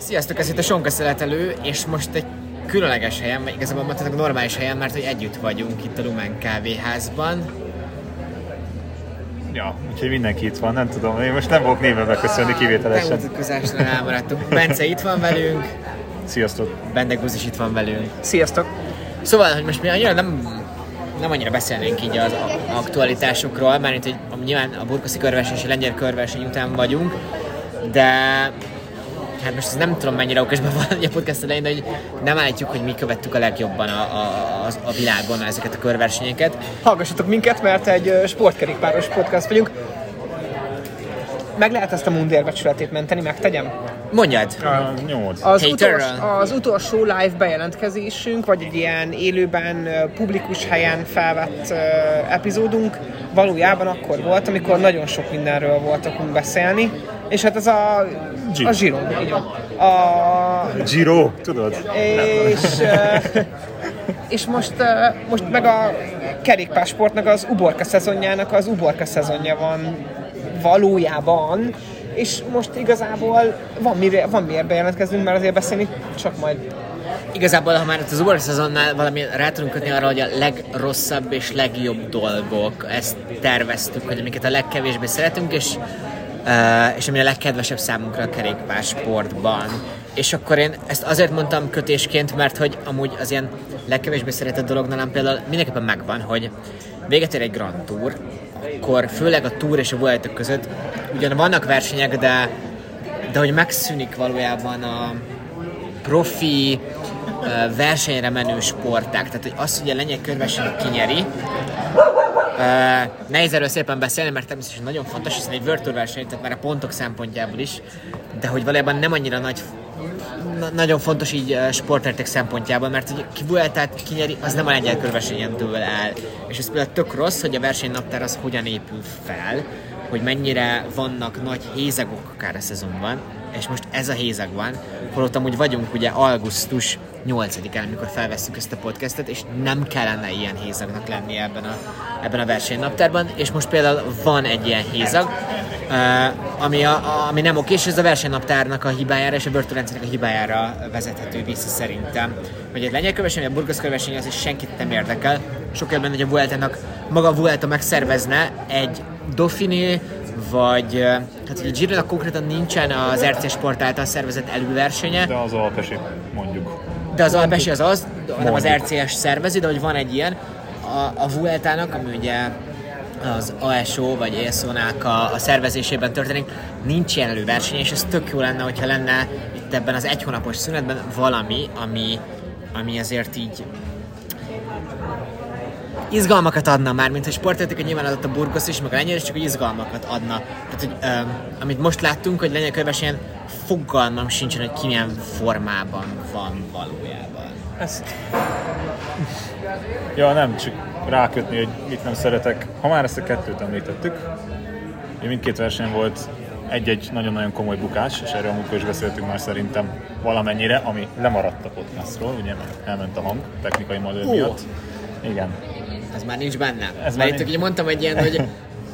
Sziasztok, ez itt a Sonka Szeletelő, és most egy különleges helyen, vagy igazából mondhatok normális helyen, mert hogy együtt vagyunk itt a Lumen kávéházban. Ja, úgyhogy mindenki itt van, nem tudom, én most nem fogok névvel megköszönni kivételesen. Bemutatkozásnál elmaradtunk. Bence itt van velünk, Sziasztok! Bendegúz is itt van velünk. Sziasztok! Szóval, hogy most mi annyira nem, nem annyira beszélnénk így az aktualitásokról, mert hogy nyilván a burkoszi körverseny és a lengyel körverseny után vagyunk, de hát most ez nem tudom mennyire okosban van a podcast elején, de hogy nem állítjuk, hogy mi követtük a legjobban a, a, a, a világon ezeket a körversenyeket. Hallgassatok minket, mert egy sportkerékpáros podcast vagyunk. Meg lehet ezt a mundér becsületét menteni, megtegyem? Mondjad! Nyolc. Az, utolsó, az utolsó live bejelentkezésünk, vagy egy ilyen élőben, publikus helyen felvett epizódunk valójában akkor volt, amikor nagyon sok mindenről voltunk beszélni, és hát ez a, Giro. a Giro. A, Giro, tudod? és, és most, most meg a kerékpársportnak az uborka szezonjának az uborka szezonja van valójában, és most igazából van, mire, van miért bejelentkeznünk, mert azért beszélni csak majd Igazából, ha már az Uber szezonnál valami rá tudunk kötni arra, hogy a legrosszabb és legjobb dolgok, ezt terveztük, hogy amiket a legkevésbé szeretünk, és, és ami a legkedvesebb számunkra a kerékpársportban. És akkor én ezt azért mondtam kötésként, mert hogy amúgy az ilyen legkevésbé szeretett dolog nálam például mindenképpen megvan, hogy véget ér egy Grand Tour, akkor főleg a Tour és a Vuelta között ugyan vannak versenyek, de, de hogy megszűnik valójában a, profi ö, versenyre menő sporták. Tehát hogy az, hogy a lengyel körverseny kinyeri, ö, nehéz erről szépen beszélni, mert természetesen nagyon fontos, hiszen egy Tour verseny, tehát már a pontok szempontjából is, de hogy valójában nem annyira nagy na- nagyon fontos így ö, sportérték szempontjából, mert hogy ki Vueltát kinyeri, az nem a lengyel körversenyen dől el. És ez például tök rossz, hogy a versenynaptár az hogyan épül fel, hogy mennyire vannak nagy hézagok akár a szezonban, és most ez a hézag van, holott amúgy vagyunk ugye augusztus 8-án, amikor felveszünk ezt a podcastet, és nem kellene ilyen hézagnak lenni ebben a, ebben a versenynaptárban, és most például van egy ilyen hézag, uh, ami, a, ami nem oké, és ez a versenynaptárnak a hibájára és a börtönrendszernek a hibájára vezethető vissza szerintem. Hogy egy lengyel körverseny, a burgosz körverseny az is senkit nem érdekel, sokkal benne, hogy a Vueltának maga a Vuelta megszervezne egy Dauphiné, vagy ö, hát ugye Gironak konkrétan nincsen az RC Sport által szervezett előversenye, De az alpesi, mondjuk. De az Alpesi az az, nem az. RCS szervezi, de hogy van egy ilyen, a, a Vueltának, ami ugye az ASO vagy ESO-nak a, a szervezésében történik, nincs ilyen előverseny, és ez tök jó lenne, hogyha lenne itt ebben az egy hónapos szünetben valami, ami, ami azért így izgalmakat adna már, mint hogy sportérték, nyilván adott a burgosz is, meg a lengyel is, csak hogy izgalmakat adna. Tehát, hogy um, amit most láttunk, hogy lengyel körversenyen fogalmam sincsen, hogy ki milyen formában van valójában. ezt Ja, nem, csak rákötni, hogy mit nem szeretek. Ha már ezt a kettőt említettük, ugye mindkét verseny volt egy-egy nagyon-nagyon komoly bukás, és erről múltkor is beszéltünk már szerintem valamennyire, ami lemaradt a podcastról, ugye, mert elment a hang technikai modell miatt. Igen. Ez már nincs benne. Ez már Mert itt nincs. ugye mondtam egy ilyen, hogy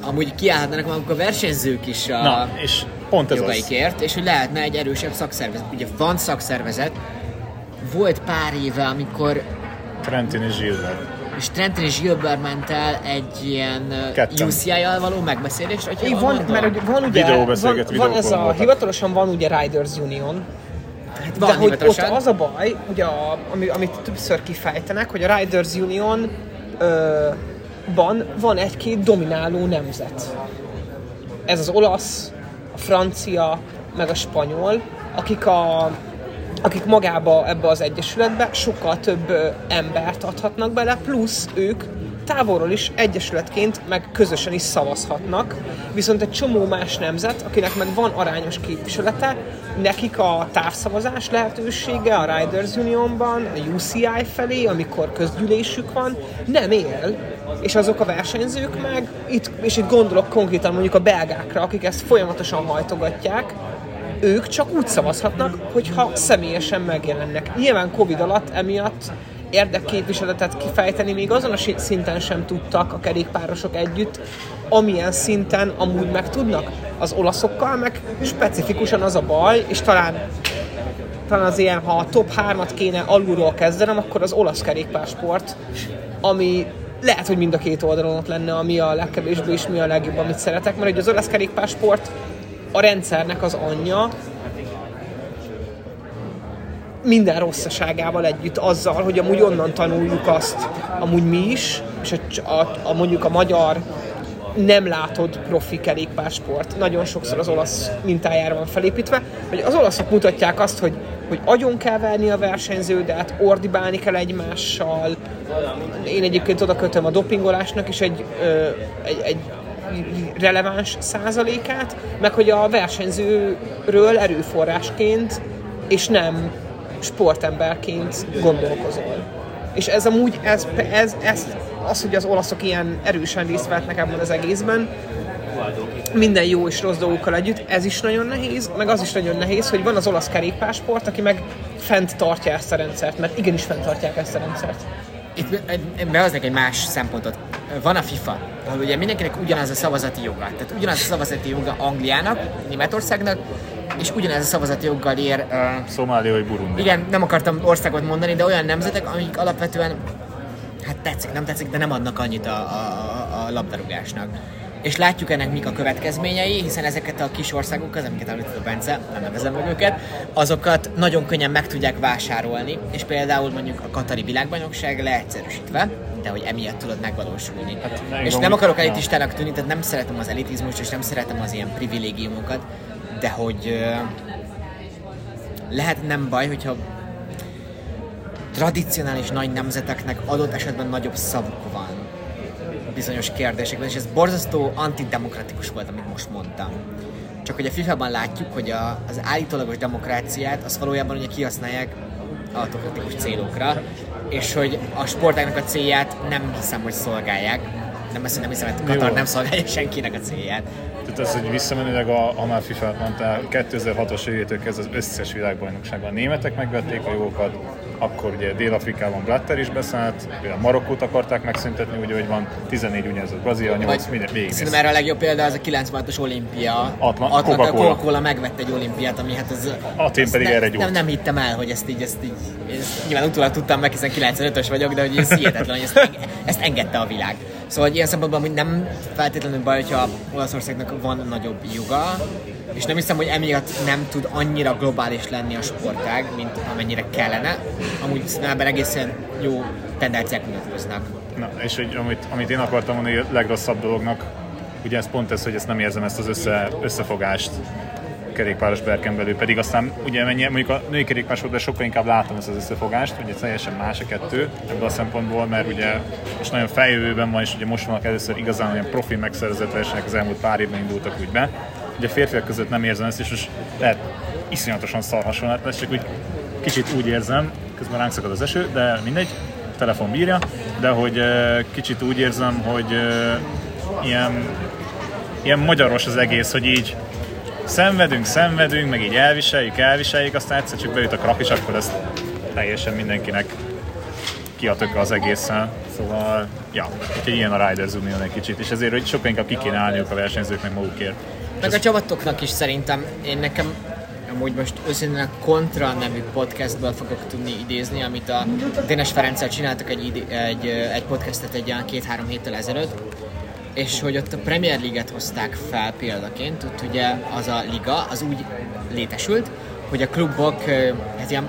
amúgy kiállhatnának maguk a versenyzők is a Na, és pont ez az. jogaikért, és hogy lehetne egy erősebb szakszervezet. Ugye van szakszervezet, volt pár éve, amikor Trentin és Gilbert. és Trenton és Gilbert ment el egy ilyen Ketten. UCI-jal való Így jól van, mondom. mert ugye van ugye, van, van ez a, voltak. hivatalosan van ugye Riders Union, hát de van hogy ott az a baj, ugye a, ami, amit többször kifejtenek, hogy a Riders Union ban van egy-két domináló nemzet. Ez az olasz, a francia, meg a spanyol, akik a akik magába ebbe az egyesületbe sokkal több embert adhatnak bele, plusz ők távolról is egyesületként, meg közösen is szavazhatnak, viszont egy csomó más nemzet, akinek meg van arányos képviselete, nekik a távszavazás lehetősége a Riders Unionban, a UCI felé, amikor közgyűlésük van, nem él, és azok a versenyzők meg, itt, és itt gondolok konkrétan mondjuk a belgákra, akik ezt folyamatosan hajtogatják, ők csak úgy szavazhatnak, hogyha személyesen megjelennek. Nyilván Covid alatt emiatt érdekképviseletet kifejteni még azon a szinten sem tudtak a kerékpárosok együtt, amilyen szinten amúgy meg tudnak. Az olaszokkal meg specifikusan az a baj, és talán talán az ilyen, ha a top 3-at kéne alulról kezdenem, akkor az olasz kerékpársport, ami lehet, hogy mind a két oldalon ott lenne, ami a legkevésbé és mi a legjobb, amit szeretek, mert hogy az olasz kerékpársport a rendszernek az anyja, minden rosszaságával együtt azzal, hogy amúgy onnan tanuljuk azt, amúgy mi is, és a, a, a mondjuk a magyar nem látod profi kerékpársport, nagyon sokszor az olasz mintájára van felépítve, hogy az olaszok mutatják azt, hogy, hogy agyon kell verni a versenyződet, ordibálni kell egymással. Én egyébként oda kötöm a dopingolásnak is egy, ö, egy, egy releváns százalékát, meg hogy a versenyzőről erőforrásként, és nem sportemberként gondolkozol. És ez amúgy, ez, ez, ez, az, hogy az olaszok ilyen erősen részt vehetnek ebben az egészben, minden jó és rossz dolgokkal együtt, ez is nagyon nehéz, meg az is nagyon nehéz, hogy van az olasz kerékpásport, aki meg fent tartja ezt a rendszert, mert igenis fent tartják ezt a rendszert. Itt behoznék egy más szempontot. Van a FIFA, ahol ugye mindenkinek ugyanaz a szavazati joga. Tehát ugyanaz a szavazati joga Angliának, Németországnak, és ugyanez a szavazati joggal ér... Uh, Szomália vagy Burundi. Igen, nem akartam országot mondani, de olyan nemzetek, amik alapvetően hát tetszik, nem tetszik, de nem adnak annyit a, a, a labdarúgásnak. És látjuk ennek mik a következményei, hiszen ezeket a kis országokat, amiket említett a Bence, nem nevezem meg őket, azokat nagyon könnyen meg tudják vásárolni, és például mondjuk a Katari világbajnokság leegyszerűsítve, de hogy emiatt tudod megvalósulni. Hát, és nem akarok elitistának tűnni, tehát nem szeretem az elitizmust, és nem szeretem az ilyen privilégiumokat, de hogy lehet nem baj, hogyha tradicionális nagy nemzeteknek adott esetben nagyobb szavuk van bizonyos kérdésekben, és ez borzasztó antidemokratikus volt, amit most mondtam. Csak hogy a FIFA-ban látjuk, hogy a, az állítólagos demokráciát az valójában ugye kihasználják autokratikus célokra, és hogy a sportágnak a célját nem hiszem, hogy szolgálják. Nem, ezt nem hiszem, hogy Katar nem szolgálja senkinek a célját. Tehát az, hogy visszamenőleg, a, ha már FIFA mondtál, 2006-os évétől kezd az összes világbajnokságban a németek megvették a jogokat, akkor ugye Dél-Afrikában Blatter is beszállt, például Marokkót akarták megszüntetni, ugye, hogy van 14 ugyanez Brazília, 8, minden végig. Szerintem erre a legjobb példa az a 96-os olimpia. Atlan, Atlan Coca-Cola. Coca-Cola megvette egy olimpiát, ami hát az... Atén pedig erre nem, nem, nem, hittem el, hogy ezt így, ezt így, ezt nyilván utólag tudtam meg, hiszen 95-ös vagyok, de hogy ez hihetetlen, hogy ezt, ezt engedte a világ. Szóval ilyen szempontból nem feltétlenül baj, hogyha Olaszországnak van nagyobb joga, és nem hiszem, hogy emiatt nem tud annyira globális lenni a sportág, mint amennyire kellene. Amúgy szerintem egészen jó tendenciák mutatkoznak. Na, és hogy, amit, amit én akartam mondani, a legrosszabb dolognak, ugye ez pont ez, hogy ezt nem érzem ezt az össze, összefogást kerékpáros berken belül, pedig aztán ugye mennyi, mondjuk a női kerékpárosokban sokkal inkább látom ezt az összefogást, ugye teljesen más a kettő ebből a szempontból, mert ugye most nagyon feljövőben van, és ugye most vannak először igazán olyan profi megszerzett versenyek az elmúlt pár évben indultak úgy be. Ugye férfiak között nem érzem ezt, és most lehet iszonyatosan szar hasonlat, lesz, csak úgy kicsit úgy érzem, közben ránk szakad az eső, de mindegy, telefon bírja, de hogy kicsit úgy érzem, hogy ilyen, ilyen magyaros az egész, hogy így szenvedünk, szenvedünk, meg így elviseljük, elviseljük, aztán egyszer csak beüt a krak, és akkor ez teljesen mindenkinek ki az egészen. Szóval, ja, úgyhogy ilyen a Riders Union egy kicsit, és ezért hogy sokkal inkább ki kéne állniuk a versenyzőknek magukért. Meg a csapatoknak is szerintem, én nekem amúgy most őszintén a Contra nevű podcastből fogok tudni idézni, amit a Dénes Ferenccel csináltak egy, egy, egy podcastet egy olyan két-három héttel ezelőtt, és hogy ott a Premier League-et hozták fel példaként, ott ugye az a liga, az úgy létesült, hogy a klubok, hát ilyen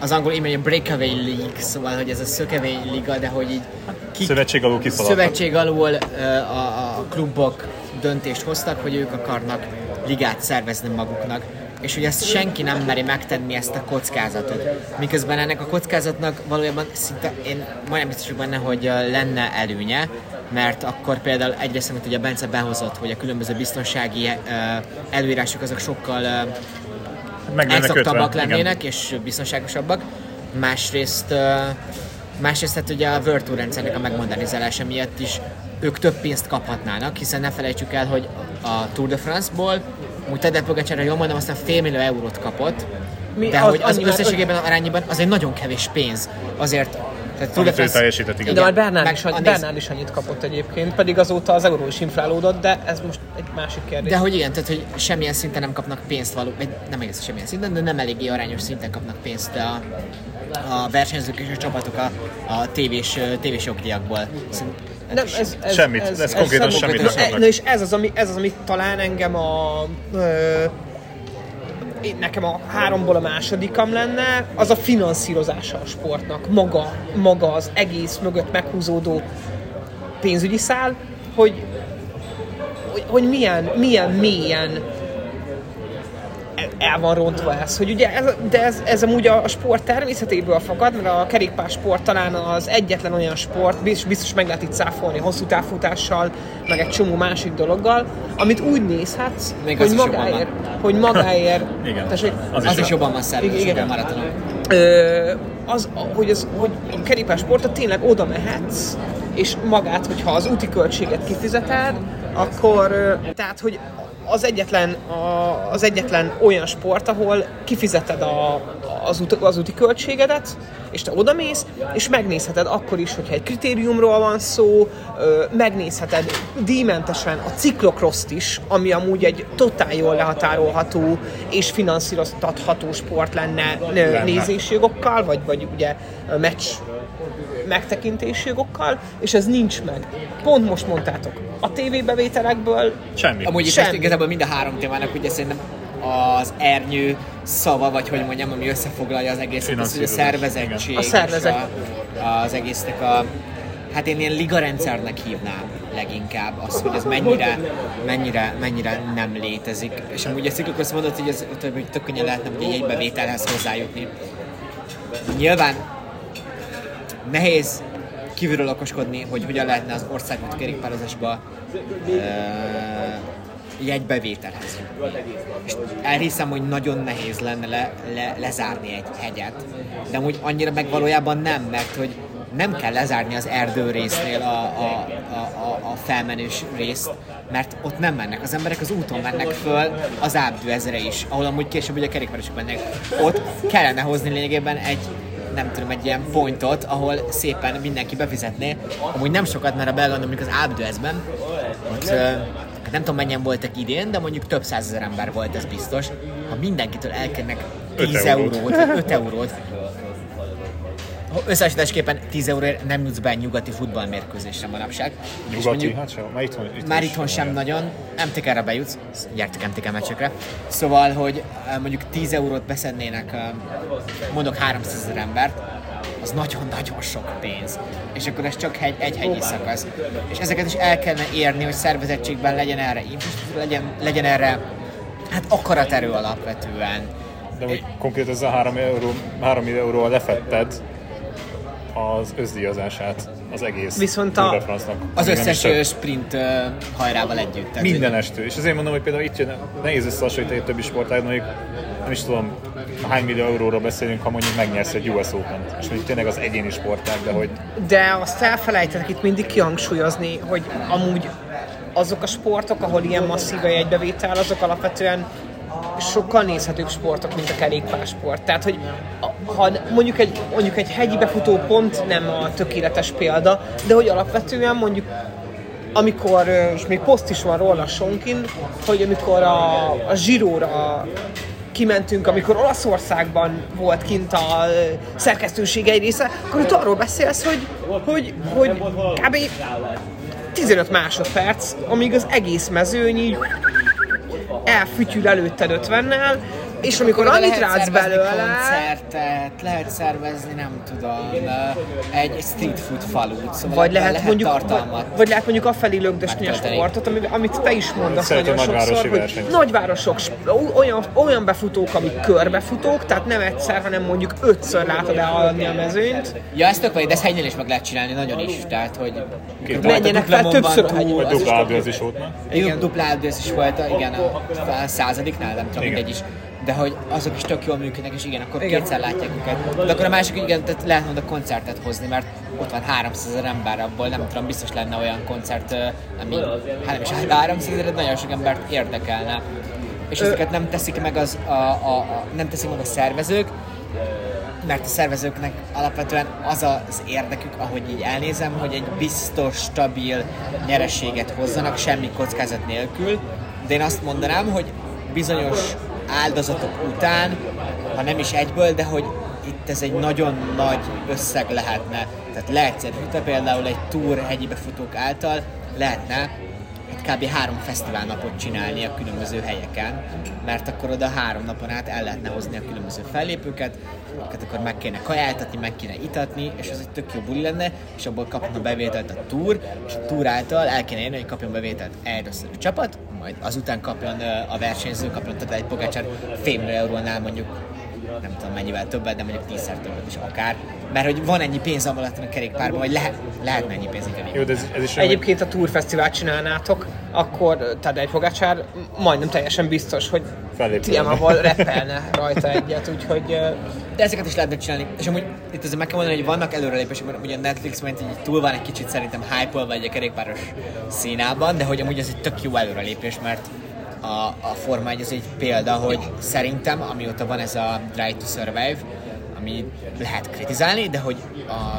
az angol e breakaway league, szóval, hogy ez a szökevény liga, de hogy így kik, szövetség alul Szövetség alul a, a klubok döntést hoztak, hogy ők akarnak ligát szervezni maguknak és hogy ezt senki nem meri megtenni ezt a kockázatot. Miközben ennek a kockázatnak valójában szinte én majdnem biztos benne, hogy lenne előnye, mert akkor például egyrészt, amit ugye Bence behozott, hogy a különböző biztonsági előírások azok sokkal elszoktabbak lennének, igen. és biztonságosabbak. Másrészt, másrészt hát ugye a Tour rendszernek a megmodernizálása miatt is ők több pénzt kaphatnának, hiszen ne felejtsük el, hogy a Tour de France-ból úgy Tadej Pogacar, jól mondom, aztán millió eurót kapott, Mi, de az, hogy az, az összességében arányban az egy nagyon kevés pénz. Azért Tehát Tour de France- teljesített, igen. De már. Bernál Meg is, annyi, Bernál is annyit kapott egyébként, pedig azóta az euró is inflálódott, de ez most egy másik kérdés. De hogy igen, tehát hogy semmilyen szinten nem kapnak pénzt való, vagy nem egész semmilyen szinten, de nem eléggé arányos szinten kapnak pénzt a, a versenyzők és a csapatok a, a tévés, tévés jogdíjakból. Szerint- Nem, ez, ez, Semmit, ez konkrétan ez- semmit nem kapnak. Na és ez az, ami, ez az, ami talán engem a... Ö, én, nekem a háromból a másodikam lenne, az a finanszírozása a sportnak. Maga, maga az egész mögött meghúzódó pénzügyi szál, hogy, hogy, hogy milyen, milyen mélyen el- van rontva ez, hogy ugye ez, de ez, ez amúgy a sport természetéből fakad, mert a kerékpársport talán az egyetlen olyan sport, biztos, biztos meg lehet itt száfolni hosszú távfutással, meg egy csomó másik dologgal, amit úgy nézhetsz, Még hogy az magáért, hogy magáért, Igen. tessék, Az Az is van. jobban van szervezve, Igen. Ö, az, hogy, az, hogy a kerékpársportot tényleg oda mehetsz, és magát, hogyha az úti költséget kifizeted, akkor, tehát, hogy az egyetlen, az egyetlen olyan sport, ahol kifizeted a, az, ut, az úti költségedet, és te odamész, és megnézheted akkor is, hogyha egy kritériumról van szó, megnézheted díjmentesen a ciklokroszt is, ami amúgy egy totál jól lehatárolható és finanszíroztatható sport lenne, lenne. nézési jogokkal, vagy, vagy ugye meccs megtekintési jogokkal, és ez nincs meg. Pont most mondtátok, a tévébevételekből Semmi. Amúgy itt Semmi. most igazából mind a három témának ugye szerintem az ernyő szava, vagy hogy mondjam, ami összefoglalja az egészet, az, hogy a szervezettség. A szervezet. a, az egésznek a, hát én ilyen ligarendszernek hívnám leginkább az, hogy ez mennyire, mennyire, mennyire nem létezik. És amúgy a ciklokhoz mondott, hogy ez hogy tök könnyen lehetne ugye egy bevételhez hozzájutni. Nyilván nehéz kívülről okoskodni, hogy hogyan lehetne az országút kerékpározásba ö, jegybevételhez jutni. És elhiszem, hogy nagyon nehéz lenne le, le, lezárni egy hegyet, de amúgy annyira meg valójában nem, mert hogy nem kell lezárni az erdő résznél a, a, a, a felmenős részt, mert ott nem mennek. Az emberek az úton mennek föl az Ábdő ezre is, ahol amúgy később ugye kerékpárosok mennek. Ott kellene hozni lényegében egy nem tudom, egy ilyen pontot, ahol szépen mindenki befizetné. Amúgy nem sokat, mert a belga mondjuk az Ábdőezben, ott hát nem tudom mennyien voltak idén, de mondjuk több százezer ember volt, ez biztos. Ha mindenkitől elkérnek 10 Öt eurót, eurót. vagy 5 eurót, összehasonlításképpen 10 euróért nem jutsz be nyugati futballmérkőzésre manapság. Nyugati, mondjuk- hát sem, már itthon, itthon már itthon sem olyan. nagyon, MTK-re bejutsz, gyertek MTK meccsekre. Szóval, hogy eh, mondjuk 10 eurót beszednének, eh, mondok 300 ezer embert, az nagyon-nagyon sok pénz. És akkor ez csak egy, egy hegyi szakasz. És ezeket is el kellene érni, hogy szervezettségben legyen erre legyen, legyen erre hát akaraterő alapvetően. De hogy konkrét ez a 3 euró, 3 euróval lefetted az összdíjazását az egész Viszont a-. Az összes ö, sprint hajrával együtt. Tehát, Minden estő. És azért mondom, hogy például itt jön, nehéz összehasonlítani egy többi sportág, mondjuk nem is tudom, hány millió euróról beszélünk, ha mondjuk megnyersz egy US Open-t. És mondjuk tényleg az egyéni sportág, de hogy De azt elfelejtetek itt mindig kihangsúlyozni, hogy amúgy azok a sportok, ahol ilyen masszív a jegybevétel, azok alapvetően sokkal nézhetőbb sportok, mint a kerékpársport. Tehát, hogy ha mondjuk egy, mondjuk egy hegyi befutó pont nem a tökéletes példa, de hogy alapvetően mondjuk amikor, és még poszt is van róla Sonkin, hogy amikor a, a Zsiróra kimentünk, amikor Olaszországban volt kint a szerkesztőség egy része, akkor itt arról beszélsz, hogy, hogy, hogy kb. 15 másodperc, amíg az egész mezőny így elfütyül előtted 50-nel, és amikor Akkor lehet rádsz szervezni belőle, koncertet, lehet szervezni, nem tudom, egy street food falut, szóval vagy ebben lehet, mondjuk, tartalmat. vagy, vagy lehet mondjuk afelé lögdösni a sportot, ami, amit te is mondasz Szeretem nagyon nagyvárosi sokszor, hogy nagyvárosok, olyan, olyan befutók, amik körbefutók, tehát nem egyszer, hanem mondjuk ötször látod elhaladni a mezőnyt, Ja, ezt tök vagy, de ezt hegynél is meg lehet csinálni, nagyon is, tehát hogy... Két Menjenek fel többször a túl, is dupla is volt, nem? Igen, dupla is volt, a- igen, a, a századiknál, nem tudom, mindegy is. De hogy azok is tök jól működnek, és igen, akkor Igen. kétszer látják őket. De akkor a másik, igen, tehát lehet mondani koncertet hozni, mert ott van 300 ezer ember, abból nem tudom, biztos lenne olyan koncert, ami, hát nem is 300 ezer, nagyon sok embert érdekelne. És ezeket nem teszik meg az, a, a, a, nem teszik meg a szervezők, mert a szervezőknek alapvetően az az érdekük, ahogy így elnézem, hogy egy biztos, stabil nyereséget hozzanak, semmi kockázat nélkül, de én azt mondanám, hogy bizonyos áldozatok után, ha nem is egyből, de hogy itt ez egy nagyon nagy összeg lehetne. Tehát leegyszerűsítve például egy túr hegyi befutók által lehetne kb. három fesztiválnapot csinálni a különböző helyeken, mert akkor oda három napon át el lehetne hozni a különböző fellépőket, őket akkor meg kéne kajáltatni, meg kéne itatni, és az egy tök jó buli lenne, és abból kapna bevételt a túr, és a túr által el kéne érni, hogy kapjon bevételt először a csapat, majd azután kapjon a versenyző, kapjon tehát egy pogácsár millió eurónál mondjuk nem tudom mennyivel többet, de mondjuk tízszer többet is akár. Mert hogy van ennyi pénz alatt a kerékpárban, vagy lehet, lehet ennyi pénz inkább. Jó, de ez, ez is Egyébként a túrfesztivált csinálnátok, akkor Tadej Pogácsár majdnem teljesen biztos, hogy. Tiamával repelne rajta egyet, úgyhogy De ezeket is lehetne csinálni. És amúgy itt azért meg kell mondani, hogy vannak előrelépések, mert ugye a Netflix majd így túl van egy kicsit szerintem hype vagy egy kerékpáros színában, de hogy amúgy ez egy tök jó előrelépés, mert a, a Forma 1 az egy példa, hogy szerintem, amióta van ez a Drive to Survive, ami lehet kritizálni, de hogy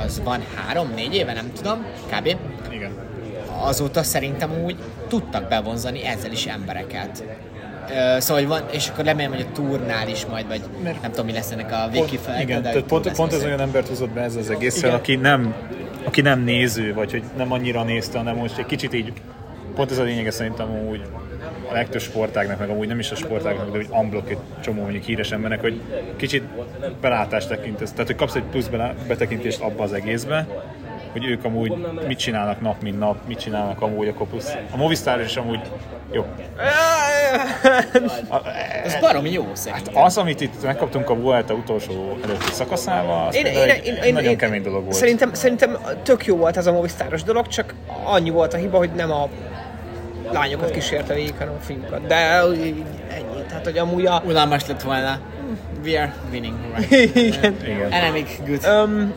az van három-négy éve, nem tudom, kb. Igen. azóta szerintem úgy tudtak bevonzani ezzel is embereket. Ö, szóval van, és akkor remélem, hogy a turnál is majd, vagy Mert- nem tudom, mi lesz ennek a végkifejlete. igen, de tehát pont, pont ez olyan embert hozott be ez az egészre, Igen. aki nem, aki nem néző, vagy hogy nem annyira nézte, hanem most egy kicsit így, pont ez a lényege szerintem úgy a legtöbb sportágnak, meg amúgy nem is a sportágnak, de úgy unblock egy csomó mondjuk híres embernek, hogy kicsit belátást tekintesz, tehát hogy kapsz egy plusz betekintést abba az egészbe, hogy ők amúgy mit csinálnak nap, mint nap, mit csinálnak amúgy, akkor plusz. A Movistar is amúgy jó. A, Ez baromi jó szerintem. az, amit itt megkaptunk a Vuelta utolsó előtti szakaszával, az én, én, én, én, nagyon én, kemény dolog volt. Szerintem, szerintem tök jó volt ez a movistáros dolog, csak annyi volt a hiba, hogy nem a lányokat kísérte végig, hanem a fiúkat. De ennyi. Tehát, hogy amúgy a... Unalmas lett volna. We are winning, right? Igen. Igen. Enemy good. Um,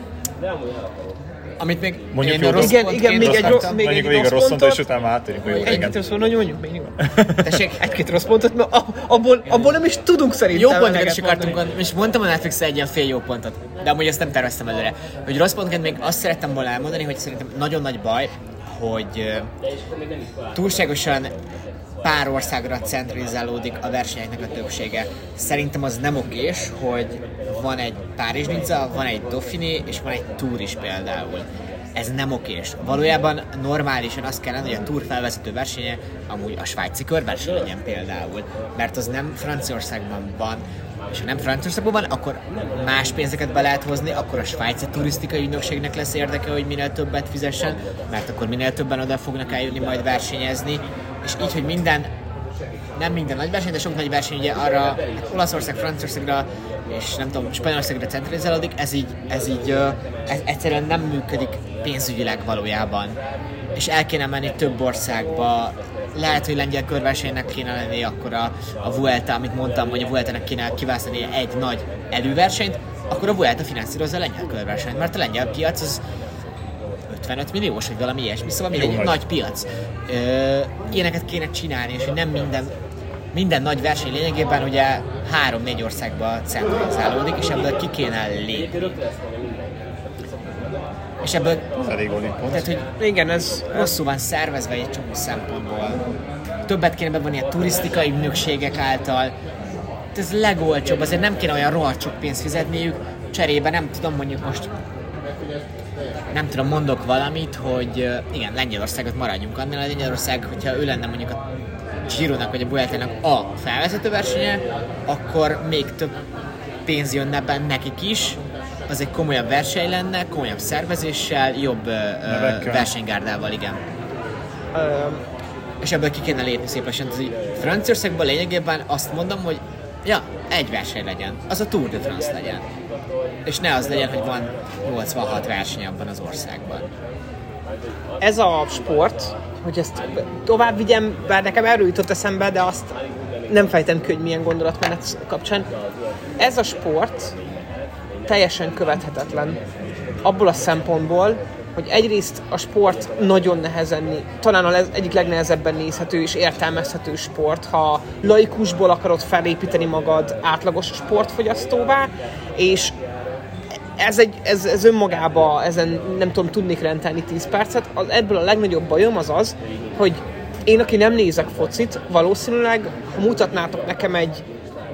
Amit még Mondjuk én rossz igen, pontként igen, még egy rossz- még Mondjuk egy rossz rossz pontot, és pontot. utána átérünk Egyet igen. rossz mondani, mondjuk még. Tessék, Egy-két rossz pontot, mert abból, abból nem is tudunk szerintem. Jó pontokat is akartunk és mondtam a netflix egy ilyen fél jó pontot, de amúgy ezt nem terveztem előre. Hogy rossz pontként még azt szerettem volna elmondani, hogy szerintem nagyon nagy baj, hogy túlságosan pár országra centralizálódik a versenyeknek a többsége. Szerintem az nem okés, hogy van egy párizs van egy Dauphiné, és van egy Tour is például. Ez nem okés. Valójában normálisan azt kellene, hogy a Tour felvezető versenye amúgy a svájci körverseny legyen például. Mert az nem Franciaországban van, és ha nem Franciaországban van, akkor más pénzeket be lehet hozni, akkor a svájci turisztikai ügynökségnek lesz érdeke, hogy minél többet fizessen, mert akkor minél többen oda fognak eljönni majd versenyezni, és így, hogy minden nem minden nagy verseny, de sok nagy verseny ugye arra hát Olaszország, Franciaországra és nem tudom, Spanyolországra centralizálódik, ez így, ez így ez egyszerűen nem működik pénzügyileg valójában. És el kéne menni több országba, lehet, hogy lengyel körversenynek kéne lenni akkor a, a Vuelta, amit mondtam, hogy a Vuelta-nek kéne kiválasztani egy nagy előversenyt, akkor a Vuelta finanszírozza a lengyel körversenyt, mert a lengyel piac az 55 milliós, vagy valami ilyesmi, szóval mindegy, egy nagy. nagy piac. Ö, ilyeneket kéne csinálni, és hogy nem minden, minden nagy verseny lényegében ugye három-négy országba centralizálódik, és ebből ki kéne lépni. És ebből, Ez elég pont. tehát hogy Igen, ez... rosszul van szervezve egy csomó szempontból. Többet kéne bevonni a turisztikai ügynökségek által. Ez legolcsóbb, azért nem kéne olyan rohadt sok pénzt fizetniük, cserébe nem tudom, mondjuk most nem tudom, mondok valamit, hogy igen, Lengyelországot maradjunk annál, hogy Lengyelország, hogyha ő lenne mondjuk a Gironak vagy a Vueltának a felvezető versenye, akkor még több pénz jönne be nekik is, az egy komolyabb verseny lenne, komolyabb szervezéssel, jobb Nevekkel. versenygárdával, igen. Um, És ebből ki kéne lépni szép lassan. Így Franciaországban lényegében azt mondom, hogy ja, egy verseny legyen, az a Tour de France legyen. És ne az legyen, hogy van 86 verseny abban az országban. ez a sport, hogy ezt tovább vigyem, bár nekem erről jutott eszembe, de azt nem fejtem ki, hogy milyen gondolatmenet kapcsán. Ez a sport teljesen követhetetlen abból a szempontból, hogy egyrészt a sport nagyon nehezen, talán a lez- egyik legnehezebben nézhető és értelmezhető sport, ha laikusból akarod felépíteni magad átlagos sportfogyasztóvá, és ez, egy, ez, ez önmagába, ezen nem tudom, tudnék rendelni 10 percet. Az, ebből a legnagyobb bajom az az, hogy én, aki nem nézek focit, valószínűleg, ha mutatnátok nekem egy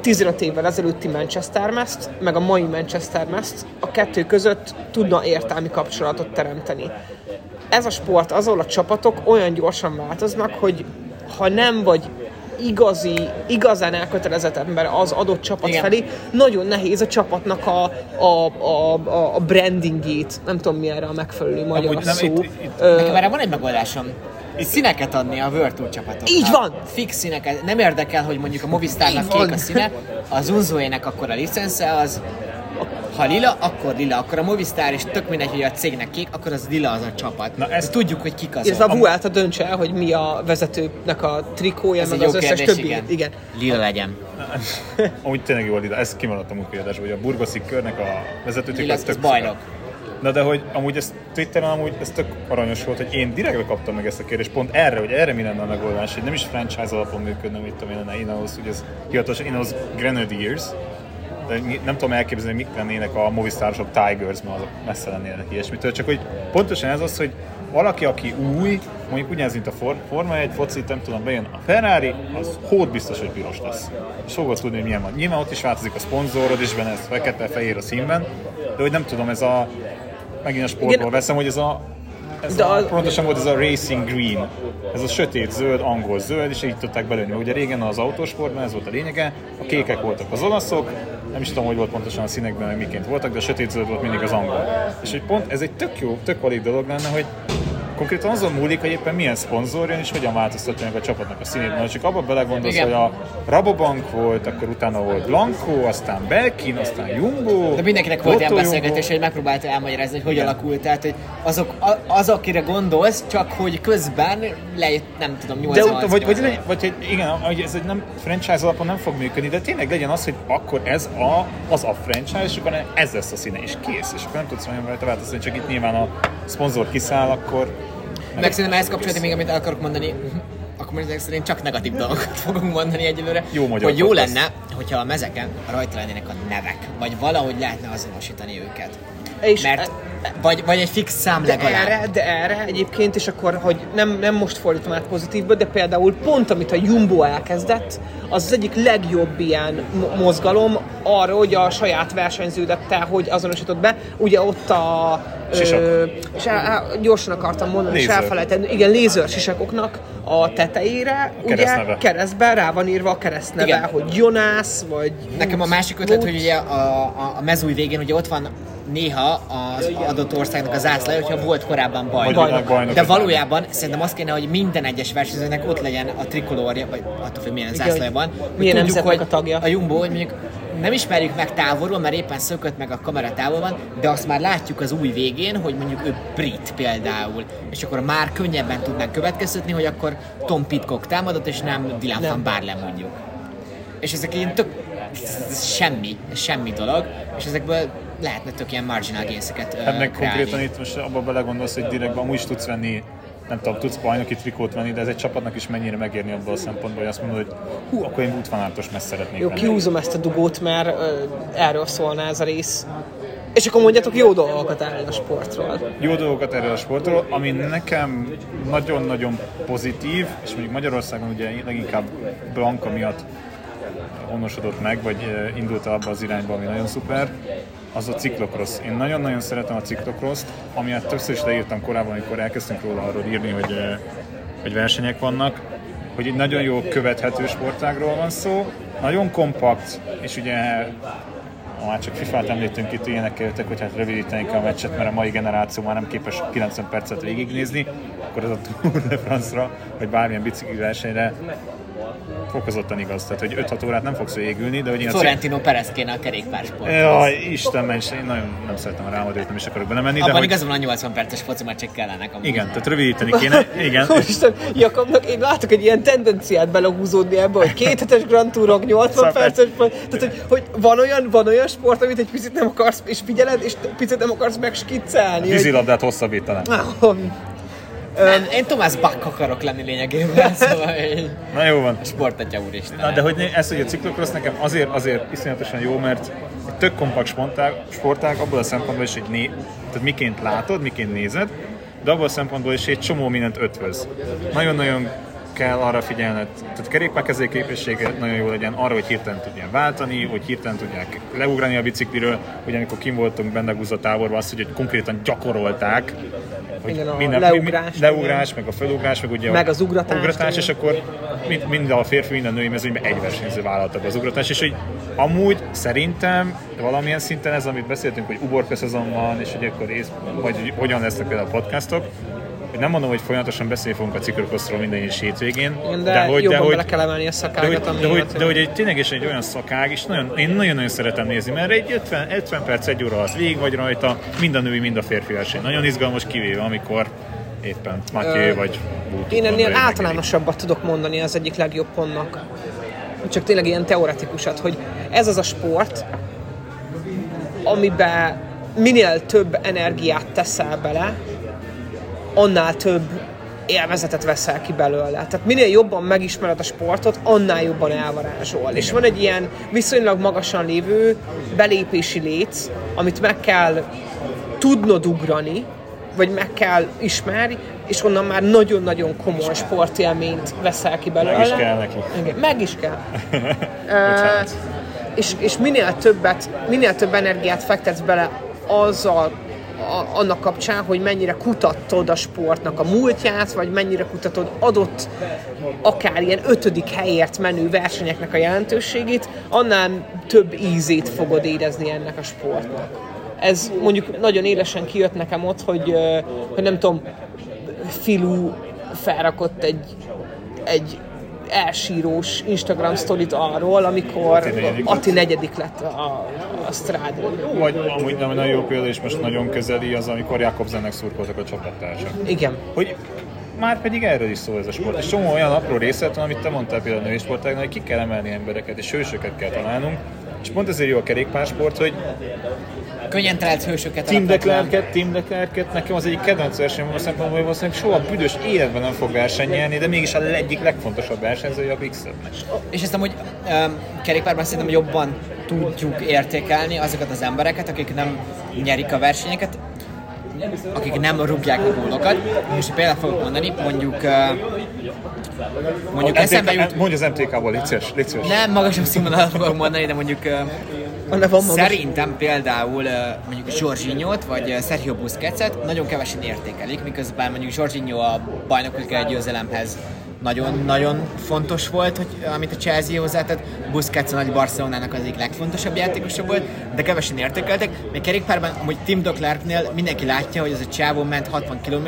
15 évvel ezelőtti Manchester Mest, meg a mai Manchester Mest, a kettő között tudna értelmi kapcsolatot teremteni. Ez a sport, azon a csapatok olyan gyorsan változnak, hogy ha nem vagy igazi, igazán elkötelezett ember az adott csapat Igen. felé, nagyon nehéz a csapatnak a, a, a, a, brandingét, nem tudom mi erre a megfelelő magyar Amúgy nem, szó. itt- itt- Ö, Nekem erre van egy megoldásom. Színeket adni a World Tour csapatoknak. Így van! Fix színeket. Nem érdekel, hogy mondjuk a Movistarnak Így kék a színe, az Unzoének akkor a licensze az ha lila, akkor lila, akkor a Movistar és tök mindegy, hogy a cégnek kék, akkor az lila az a csapat. Na, ezt- ezt tudjuk, hogy kik azok. ez a Vuelta döntse el, hogy mi a vezetőnek a trikója, Ez meg egy az jó összes kérdés, többi. igen. igen. Lila legyen. Amúgy tényleg jól ide, ez kimaradt a múltkori hogy a burgoszi körnek a vezetőtik Lila, az az tök bajnok. Na de hogy amúgy ez Twitteren amúgy ez tök aranyos volt, hogy én direktbe kaptam meg ezt a kérdést, pont erre, hogy erre mi lenne a megoldás, hogy nem is franchise alapon működne, mit tudom én, lenne Ineos, ugye ez hivatalosan Ineos Grenadiers, de nem tudom elképzelni, mik lennének a Movistarosok Tigers, mert azok messze lennének ilyesmitől, csak hogy pontosan ez az, hogy valaki, aki új, mondjuk ugyanez, mint a For- Forma 1 focit, nem tudom, bejön a Ferrari, az hód biztos, hogy piros lesz. És fogod tudni, hogy milyen van. Nyilván ott is változik a szponzorod, és benne ez fekete-fehér a színben, de hogy nem tudom, ez a megint a sportból Igen. veszem, hogy ez a ez De a, az- pontosan volt ez a racing green, ez a sötét zöld, angol zöld, és így tudták belőni. Ugye régen az autósportban ez volt a lényege, a kékek voltak az olaszok, nem is tudom, hogy volt pontosan a színekben, meg miként voltak, de a sötét zöld volt mindig az angol. És hogy pont ez egy tök jó, tök valid dolog lenne, hogy konkrétan azon múlik, hogy éppen milyen szponzor jön, és hogyan változtatja meg a csapatnak a színét. Mert csak abba belegondolsz, Igen. hogy a Rabobank volt, akkor utána volt Blanco, aztán Belkin, aztán Jumbo. De mindenkinek volt ilyen beszélgetés, hogy megpróbálta elmagyarázni, hogy hogy Igen. alakult. Tehát, hogy azok, az, akire gondolsz, csak hogy közben lejött, nem tudom, 8 De vagy, vagy, legyen, vagy hogy igen, hogy ez egy nem franchise alapon nem fog működni, de tényleg legyen az, hogy akkor ez a, az a franchise, és akkor ez lesz a színe, és kész. És akkor nem tudsz olyan rajta változtatni, csak itt nyilván a szponzor kiszáll, akkor Meg szerintem ehhez kapcsolatban még amit el akarok mondani, akkor most ezek szerint csak negatív dolgokat fogunk mondani egyelőre. Jó magyar hogy jó podcast. lenne, hogyha a mezeken rajta lennének a nevek, vagy valahogy lehetne azonosítani őket. És Mert, vagy, vagy egy fix szám De legalább. erre, de erre egyébként is akkor, hogy nem, nem most fordítom át pozitívba, de például pont amit a Jumbo elkezdett, az az egyik legjobb ilyen mo- mozgalom arra, hogy a saját versenyződettel hogy azonosított be. Ugye ott a... Sisak. és el, el, gyorsan akartam mondani, és Lézer. elfelejtettem. Igen, lézer sisakoknak a tetejére, ugye keresztneve. keresztben rá van írva a keresztneve, Igen. hogy Jonász, vagy... Nekem a másik ötlet, hogy ugye a, a, a mezúj végén ugye ott van néha az adott országnak a zászlaja, hogyha volt korábban bajnok. Világbajnok. De valójában szerintem azt kéne, hogy minden egyes versenyzőnek ott legyen a trikolórja, vagy attól függ, milyen zászlaja van. milyen tudjuk, hogy a tagja. A Jumbo, hogy mondjuk nem ismerjük meg távolról, mert éppen szökött meg a kamera távol van, de azt már látjuk az új végén, hogy mondjuk ő brit például, és akkor már könnyebben tudnánk következtetni, hogy akkor Tom Pitcock támadott, és nem Dylan Nem. van Barle mondjuk. És ezek ilyen tök semmi, semmi dolog, és ezekből lehetne tök ilyen marginal gains-eket Hát meg kreálni. konkrétan itt most abba belegondolsz, hogy direktben amúgy is tudsz venni, nem tudom, tudsz bajnoki trikót venni, de ez egy csapatnak is mennyire megérni abból a szempontból, hogy azt mondod, hogy hú, akkor én útvonátos messz szeretnék Jó, lenni. kihúzom ezt a dugót, mert ö, erről szólna ez a rész. És akkor mondjatok jó dolgokat erről a sportról. jó dolgokat erről a sportról, ami nekem nagyon-nagyon pozitív, és mondjuk Magyarországon ugye leginkább Blanka miatt honosodott meg, vagy indult abba az irányba, ami nagyon szuper, az a ciklokross. Én nagyon-nagyon szeretem a ciklokrost, amiatt többször is leírtam korábban, amikor elkezdtünk róla arról írni, hogy, hogy versenyek vannak, hogy egy nagyon jó követhető sportágról van szó, nagyon kompakt, és ugye ha már csak FIFA-t említünk itt, ilyenekkel jöttek, hogy hát rövidíteni kell a meccset, mert a mai generáció már nem képes 90 percet végignézni, akkor ez a Tour de France-ra, vagy bármilyen bicikli versenyre fokozottan igaz. Tehát, hogy 5-6 órát nem fogsz végülni, de hogy én. Florentino Perez kéne a kerékpársport. Jaj, Isten ments, én nagyon nem szeretem a rámadőt, nem is akarok belemenni, de Abban hogy... igazán van a 80 perces foci meccsek kellenek amúgy. Igen, tehát rövidíteni kéne, igen. Úristen, Jakabnak én látok egy ilyen tendenciát belehúzódni ebbe, hogy két hetes Grand Tourok, 80 Szóval perces, tehát hogy, hogy van, olyan, van olyan sport, amit egy picit nem akarsz, és figyeled, és picit nem akarsz megskiccelni. hogy- Vízilabdát hosszabbítanám. Ah, Nem, én Thomas Bach akarok lenni lényegében, szóval így Na jó van. sportatja úristen. Na, de hogy ez, hogy a ciklokrosz nekem azért, azért iszonyatosan jó, mert egy tök kompakt sportág, sportág abból a szempontból is, hogy né, tehát miként látod, miként nézed, de abból a szempontból is egy csomó mindent ötvöz. Nagyon-nagyon kell arra figyelned, tehát kerékpárkezé képessége nagyon jó legyen, arra, hogy hirtelen tudják váltani, hogy hirtelen tudják leugrani a bicikliről, hogy amikor kim voltunk benne a táborban, azt, hogy konkrétan gyakorolták, Igen, a minden, leugrás, leugrás, meg a felugrás, meg ugye Meg az ugratás, ugratás és akkor mind, mind a férfi, mind a női mezőnyben egy versenyző vállalta be az ugratás, és hogy amúgy szerintem valamilyen szinten ez, amit beszéltünk, hogy uborka szezon van, és hogy akkor rész, vagy hogy hogyan lesznek például a podcastok, nem mondom, hogy folyamatosan beszélni fogunk a ciklokroszról minden is hétvégén, Igen, de, de hogy, jobban de hogy, bele kell emelni a de hogy, szakágat, de, hogy, de hogy egy, ténylegesen egy olyan szakág, és nagyon, én nagyon-nagyon szeretem nézni, mert egy 50, 50 perc, egy óra alatt végig vagy rajta, mind a női, mind a férfi verseny. Nagyon izgalmas, kivéve amikor éppen Matyé Ö, vagy Bútú Én ennél általánosabbat tudok mondani az egyik legjobb pontnak. Csak tényleg ilyen teoretikusat, hogy ez az a sport, amiben minél több energiát teszel bele, annál több élvezetet veszel ki belőle. Tehát minél jobban megismered a sportot, annál jobban elvarázsol. És van egy ilyen viszonylag magasan lévő belépési léc, amit meg kell tudnod ugrani, vagy meg kell ismerni, és onnan már nagyon-nagyon komoly sportélményt veszel ki belőle. Meg is kell neki. Igen, meg is kell. Bocsánat. és, és minél többet, minél több energiát fektetsz bele azzal, a, annak kapcsán, hogy mennyire kutattod a sportnak a múltját, vagy mennyire kutatod adott akár ilyen ötödik helyért menő versenyeknek a jelentőségét, annál több ízét fogod érezni ennek a sportnak. Ez mondjuk nagyon élesen kijött nekem ott, hogy, hogy nem tudom, Filú felrakott egy, egy elsírós Instagram sztorit arról, amikor Ati negyedik Ati negyedik lett a, a strádon. Vagy amúgy nem nagyon jó példa, és most nagyon közeli az, amikor Jakobsennek szurkoltak a csapattársak. Igen. Hogy már pedig erről is szól ez a sport. És csomó olyan apró részlet van, amit te mondtál például a női sportágnál, hogy ki kell emelni embereket, és hősöket kell találnunk. És pont ezért jó a kerékpársport, hogy Könnyen talált hősöket Tim. Declerket, Tim Declerket, nekem az egyik kedvenc versenyem a szempontból, hogy valószínűleg soha büdös életben nem fog versenyelni, de mégis a egyik legfontosabb versenyzője a Quickstepnek. És ezt amúgy um, kerékpárban szerintem jobban tudjuk értékelni azokat az embereket, akik nem nyerik a versenyeket, akik nem rúgják a gólokat. És például fogok mondani, mondjuk uh, mondjuk eszembe jut, Mondj az MTK-ból, légy szíves, légy szíves. nem magasabb színvonalat fogok mondani, de mondjuk uh, Szerintem például mondjuk Jorginho-t vagy Sergio Busquets-et nagyon kevesen értékelik, miközben mondjuk Jorginho a bajnoki győzelemhez nagyon-nagyon fontos volt, hogy, amit a Chelsea hozzátett, Busquets a nagy Barcelonának az egyik legfontosabb játékosa volt, de kevesen értékeltek. Még kerékpárban amúgy Tim de Klerknél mindenki látja, hogy az a csávó ment 60 km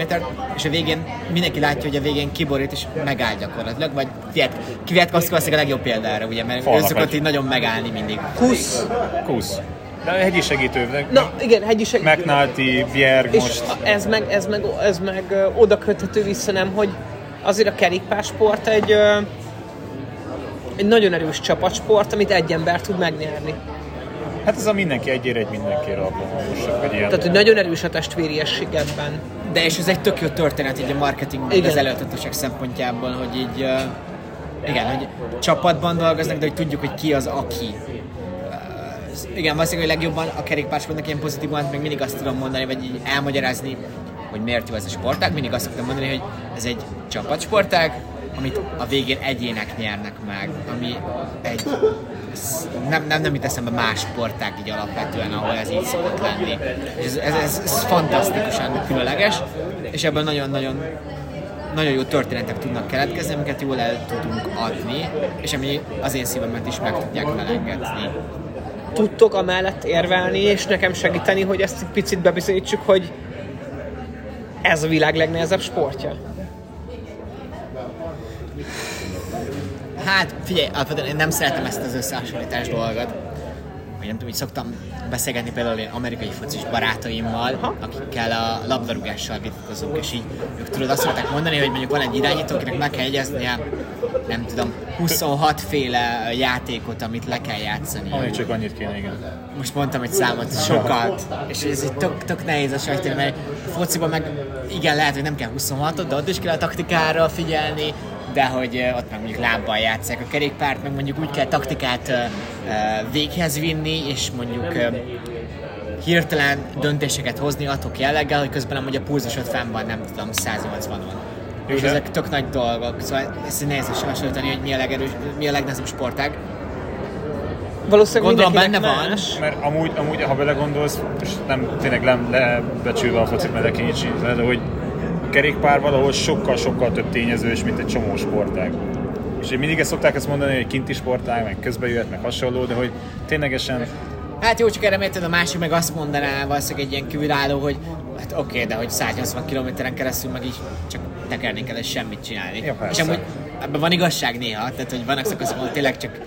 és a végén mindenki látja, hogy a végén kiborít és megáll gyakorlatilag, vagy Kviatkowski a legjobb példára, ugye, mert ő szokott így nagyon megállni mindig. Kusz. Kusz. De a hegyi segítő, Na igen, hegyi segítő. McNulty, És most. ez meg, ez meg, ez meg oda köthető vissza, nem, hogy azért a kerékpársport egy, ö, egy nagyon erős csapatsport, amit egy ember tud megnyerni. Hát ez a mindenki egyére, egy mindenkire alkalmasak, vagy ilyen. Tehát, hogy nagyon erős a testvériesség ebben. De és ez egy tök jó történet így a marketing az előadhatóság szempontjából, hogy így uh, igen, hogy csapatban dolgoznak, de hogy tudjuk, hogy ki az aki. Uh, igen, valószínűleg, hogy legjobban a kerékpársportnak ilyen pozitívan még mindig azt tudom mondani, vagy így elmagyarázni, hogy miért jó ez a sportág. Mindig azt tudom mondani, hogy ez egy csapatsportág, amit a végén egyének nyernek meg, ami egy nem, nem, nem jut eszembe más sportág így alapvetően, ahol ez így szokott lenni. És ez, ez, ez, ez fantasztikusan különleges, és ebből nagyon-nagyon nagyon jó történetek tudnak keletkezni, amiket jól el tudunk adni, és ami az én szívemet is meg tudják melengetni. Tudtok amellett érvelni, és nekem segíteni, hogy ezt egy picit bebizonyítsuk, hogy ez a világ legnehezebb sportja. Hát figyelj, alapvetően én nem szeretem ezt az összehasonlítás dolgot. Vagy nem tudom, így szoktam beszélgetni például én amerikai focis barátaimmal, Aha. akikkel a labdarúgással vitatkozunk, és így ők tudod azt szokták mondani, hogy mondjuk van egy irányító, akinek meg kell jegyeznie, nem tudom, 26 féle játékot, amit le kell játszani. Amíg csak annyit kéne, igen. most mondtam egy számot, sokat, és ez egy tök, tök nehéz a sajtani, mert a fociban meg igen, lehet, hogy nem kell 26 de ott is kell a taktikára figyelni, de hogy ott meg mondjuk lábbal játszák a kerékpárt, meg mondjuk úgy kell taktikát véghez vinni, és mondjuk hirtelen döntéseket hozni adhok jelleggel, hogy közben amúgy a pulzusod fenn van, nem tudom, 180-on. És de- ezek tök nagy dolgok, szóval ezt nehéz hasonlítani, hogy mi a, legerős, mi a legnehezebb sportág. Valószínűleg Gondolom benne van. más. Mert amúgy, amúgy, ha belegondolsz, és nem tényleg nem lebecsülve a focit, mert de hogy a kerékpár valahol sokkal-sokkal több tényezős, mint egy csomó sportág. És én mindig ezt szokták ezt mondani, hogy kinti sportág, meg közbe jöhet, meg hasonló, de hogy ténylegesen Hát jó, csak erre érted, a másik meg azt mondaná valószínűleg egy ilyen kívülálló, hogy hát oké, de hogy 180 kilométeren keresztül meg így csak tekerni kell és semmit csinálni. Ja, és amúgy ebben van igazság néha, tehát hogy vannak szakaszok, ahol tényleg csak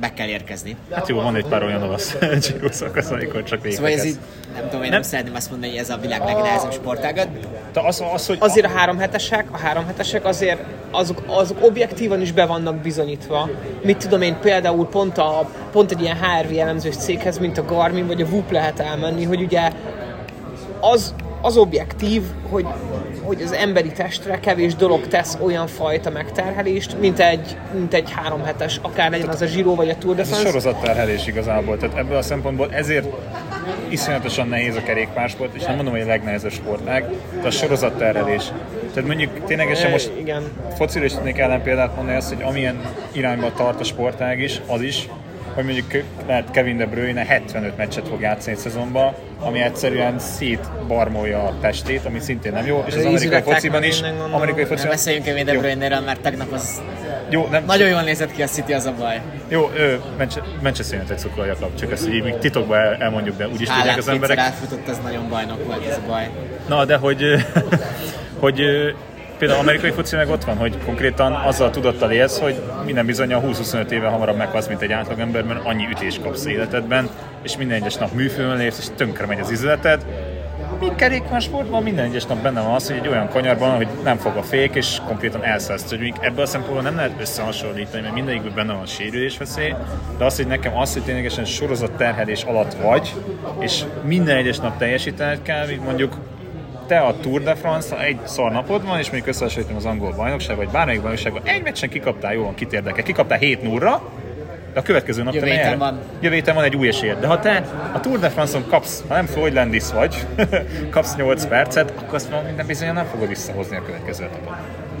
be kell érkezni. Hát jó, van egy pár olyan olasz Giro szakasz, amikor csak Szóval ez így, nem tudom, én nem, Nem. szeretném azt mondani, hogy ez a világ legnehezebb sportágat. De az, az, hogy Azért a három hetesek, a három hetesek azért azok, azok objektívan is be vannak bizonyítva. Mit tudom én, például pont, a, pont egy ilyen HRV elemzős céghez, mint a Garmin vagy a Whoop lehet elmenni, hogy ugye az, az objektív, hogy, hogy az emberi testre kevés dolog tesz olyan fajta megterhelést, mint egy, mint egy három hetes, akár legyen az a Giro vagy a Tour de Ez a France. sorozatterhelés igazából, tehát ebből a szempontból ezért iszonyatosan nehéz a kerékpársport, és nem mondom, hogy a legnehezebb sportág, de a sorozatterhelés. Tehát mondjuk ténylegesen most Igen. focira is tudnék ellenpéldát mondani azt, hogy amilyen irányba tart a sportág is, az is, hogy mondjuk lehet Kevin De Bruyne 75 meccset fog játszani egy szezonban, ami egyszerűen szétbarmolja a testét, ami szintén nem jó, és az amerikai fociban is, amerikai Nem fociban... beszéljünk Kevin De Bruyne-ről, mert tegnap az Jó, nem, nagyon jól nézett ki a City, az a baj. Jó, ő, Manche- Manchester United szurkolja kap, csak ezt így még titokban el, elmondjuk, de úgyis tudják az emberek. elfutott, az nagyon bajnok volt, ez a baj. Na, de hogy, hogy például amerikai foci meg ott van, hogy konkrétan azzal tudattal élsz, hogy minden bizony a 20-25 éve hamarabb meghalsz, mint egy átlagember, mert annyi ütést kapsz életedben, és minden egyes nap műfőn lépsz, és tönkre megy az izületed. Míg kerékpársportban minden egyes nap benne van az, hogy egy olyan kanyarban, hogy nem fog a fék, és konkrétan elszállsz. Hogy ebből a szempontból nem lehet összehasonlítani, mert mindegyikben benne van a sérülésveszély, de az, hogy nekem az, hogy ténylegesen sorozat terhelés alatt vagy, és minden egyes nap teljesítened kell, mint mondjuk te a Tour de France, egy szar napod van, és mondjuk összehasonlítom az angol bajnokság, vagy bármelyik bajnokságban, egy meccsen kikaptál, jó van, kit érdekel, kikaptál 7 0 de a következő nap Jövő te héten van. Jövő héten van egy új esélyed. De ha te a Tour de France-on kapsz, ha nem Floyd Landis vagy, kapsz 8 percet, akkor azt minden bizony nem fogod visszahozni a következő etapot.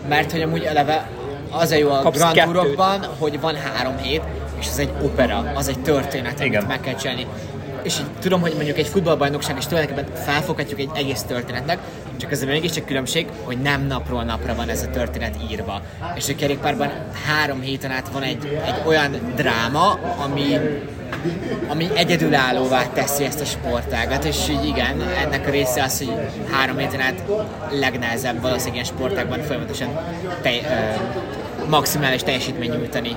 Mert hogy amúgy eleve az a jó a Kapsz Grand. Tourokban, hogy van három hét, és ez egy opera, az egy történet, amit Igen. meg kell csinálni. És így tudom, hogy mondjuk egy futballbajnokság is tulajdonképpen felfoghatjuk egy egész történetnek, csak ez mégiscsak különbség, hogy nem napról napra van ez a történet írva. És a kerékpárban három héten át van egy, egy olyan dráma, ami ami egyedülállóvá teszi ezt a sportágat, és így igen, ennek a része az, hogy három héten át legnehezebb valószínűleg ilyen sportágban folyamatosan te, ö, maximális teljesítmény nyújtani.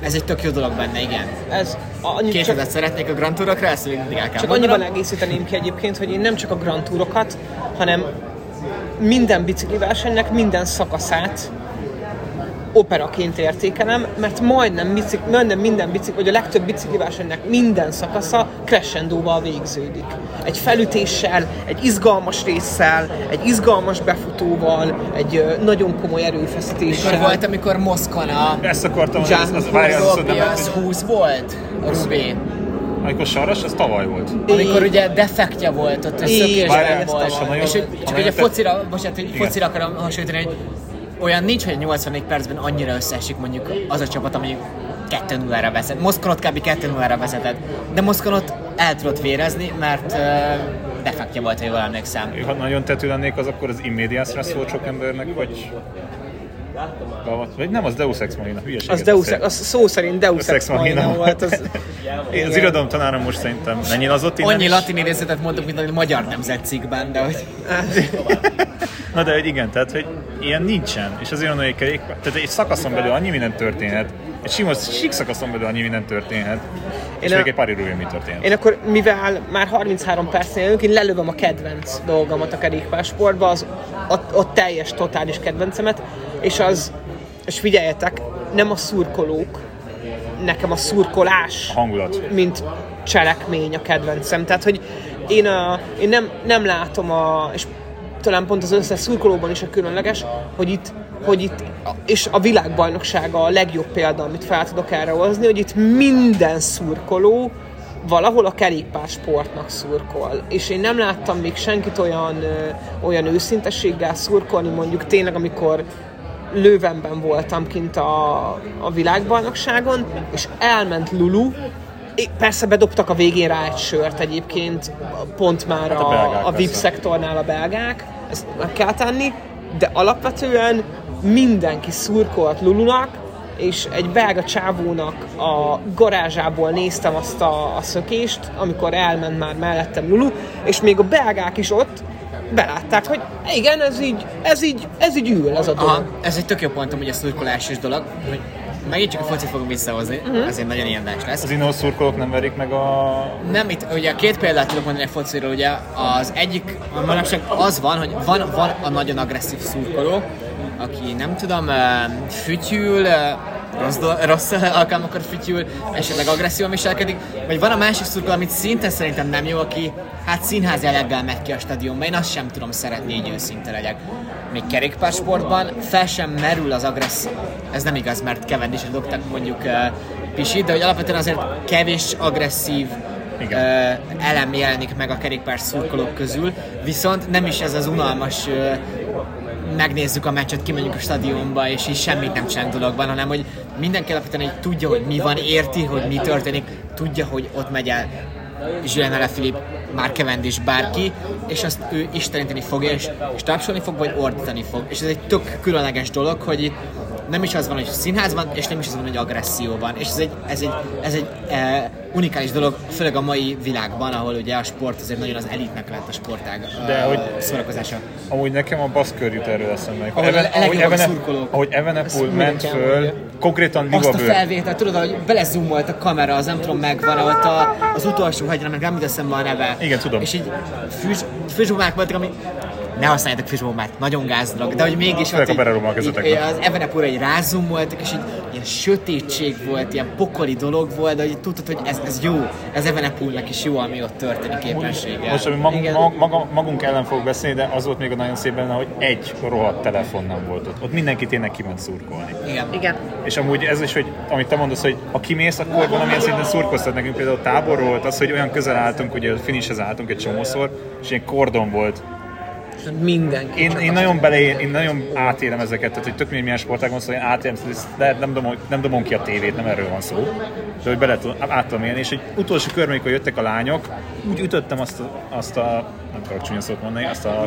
Ez egy tök jó dolog benne, igen. Ez annyi, Két csak, szeretnék a Grand Tourokra, ezt még mindig el kell Csak annyiban egészíteném ki egyébként, hogy én nem csak a Grand Tourokat, hanem minden bicikli versenynek minden szakaszát operaként értékelem, mert majdnem, bicik, majdnem minden bicikli, vagy a legtöbb bicikli versenynek minden szakasza crescendóval végződik. Egy felütéssel, egy izgalmas résszel, egy izgalmas befutóval, egy nagyon komoly Mikor erőfeszítéssel. volt, amikor Moszkon a Ezt akartam, hogy az, az, várjál, az, az, Robbie, nem, az 20 volt? A Rubé. amikor Saras, az tavaly volt. Amikor ugye defektje volt, ott egy Így, szökésben volt. És csak hogy a focira, bocsánat, hogy focira akarom hasonlítani, hogy olyan nincs, hogy 84 percben annyira összeesik mondjuk az a csapat, ami 2-0-ra vezet. Moszkon ott kb. 2-0-ra vezetett. De Moszkon ott el tudott vérezni, mert uh, defektje volt, ha jól emlékszem. Ha nagyon tető lennék, az akkor az immediate szólt sok embernek, vagy... Vagy nem, az Deus Ex Machina, Az, Deus, beszél. az szó szerint Deus Ex Machina volt. Az, Én az irodalom tanárom most szerintem mennyi az ott Annyi latin idézetet mondok, mint a magyar nemzetcikkben, de hogy... Na de hogy igen, tehát hogy ilyen nincsen, és azért mondom, hogy kerékpár, tehát egy szakaszon belül annyi minden történhet, egy sima sík szakaszon belül annyi minden történhet, és Én még a- egy pár időben mi történhet. Én akkor, mivel már 33 percnél jövünk, én lelövöm a kedvenc dolgomat a kerékpársportba, az a, a teljes, totális kedvencemet, és az, és figyeljetek, nem a szurkolók, nekem a szurkolás, Hangulat. mint cselekmény a kedvencem. Tehát, hogy én, a, én nem, nem látom a, és talán pont az összes szurkolóban is a különleges, hogy itt, hogy itt és a világbajnoksága a legjobb példa, amit fel tudok erre hozni, hogy itt minden szurkoló valahol a kerékpársportnak szurkol. És én nem láttam még senkit olyan, olyan őszintességgel szurkolni, mondjuk tényleg, amikor Lővenben voltam kint a, a világbajnokságon, és elment Lulu, persze bedobtak a végén rá egy sört egyébként, pont már Hát a a, a VIP szektornál a belgák, ezt meg kell tenni, de alapvetően mindenki szurkolt Lulunak, és egy belga csávónak a garázsából néztem azt a, a szökést, amikor elment már mellettem Lulu, és még a belgák is ott belátták, hogy igen, ez így, ez így, ez így ül ez a dolog. Aha, ez egy tök jó pontom, hogy a szurkolásos dolog, hogy megint csak a focit fogom visszahozni, Mhm. uh-huh. ezért nagyon érdekes lesz. Az innó szurkolók nem verik meg a... Nem, itt ugye két példát tudok mondani a fociról, ugye az egyik, a manapság az van, hogy van, van a nagyon agresszív szurkoló, aki nem tudom, fütyül, rossz, do- rossz alkalmakkor fütyül, esetleg agresszívan viselkedik, vagy van a másik szurkoló, amit szinte szerintem nem jó, aki hát színház jelleggel megy ki a stadionba, én azt sem tudom szeretni, így őszinte legyek. Még kerékpársportban fel sem merül az agresszív, ez nem igaz, mert Cavendish-en dobtak mondjuk uh, pisit, de hogy alapvetően azért kevés agresszív Igen. ö, elem jelenik meg a kerékpár szurkolók közül, viszont nem is ez az unalmas ö, megnézzük a meccset, kimegyünk a stadionba, és így semmit nem csinálunk dologban, hanem hogy mindenki alapvetően így tudja, hogy mi van, érti, hogy mi történik, tudja, hogy ott megy el Julien Alaphilippe, már Cavendish, bárki, és azt ő isteníteni fogja, és, és tapsolni fog, vagy ordítani fog. És ez egy tök különleges dolog, hogy itt nem is az van, hogy színház van, és nem is az van, hogy agresszió van. És ez egy, ez egy, ez egy e, unikális dolog, főleg a mai világban, ahol ugye a sport azért nagyon az elitnek lett a sportág De a hogy- szórakozása. Amúgy nekem a baszkör jut erről eszembe. Ahol a legjobbak Evene- ahogy Evenepul ment föl, elmondja. konkrétan Azt a libabőr. felvételt, tudod, hogy belezoomolt a kamera, az nem tudom megvan, ott a, az utolsó hegyre, meg nem eszembe a neve. Igen, tudom. És így fűz, fűzsbombák voltak, ami ne használjátok fűzsbombát, nagyon gáz dolog, de hogy mégis ott a kezetekbe. így, az Evenepur egy rázumoltak, és így ilyen sötétség volt, ilyen pokoli dolog volt, de hogy tudtad, hogy ez, ez jó, ez Evenepurnak is jó, ami ott történik éppenséggel. Most, ami magunk, maga, magunk ellen fogok beszélni, de az volt még a nagyon szép benne, hogy egy rohadt telefon nem volt ott. Ott mindenki tényleg kiment szurkolni. Igen. Igen. És amúgy ez is, hogy amit te mondasz, hogy ha kimész, akkor valamilyen szinten szurkoztat nekünk. Például a táborról volt az, hogy olyan közel álltunk, ugye a finishhez álltunk egy csomószor, és ilyen kordon volt. Mindenki. Én, én nagyon bele, én nagyon átélem ezeket, tehát hogy tök milyen sportágon szól, én átélem, de nem dobom, nem dobom ki a tévét, nem erről van szó. De hogy bele át tudom élni, és egy utolsó kör, amikor jöttek a lányok, úgy ütöttem azt a, azt a nem tudok csúnya szót mondani, azt a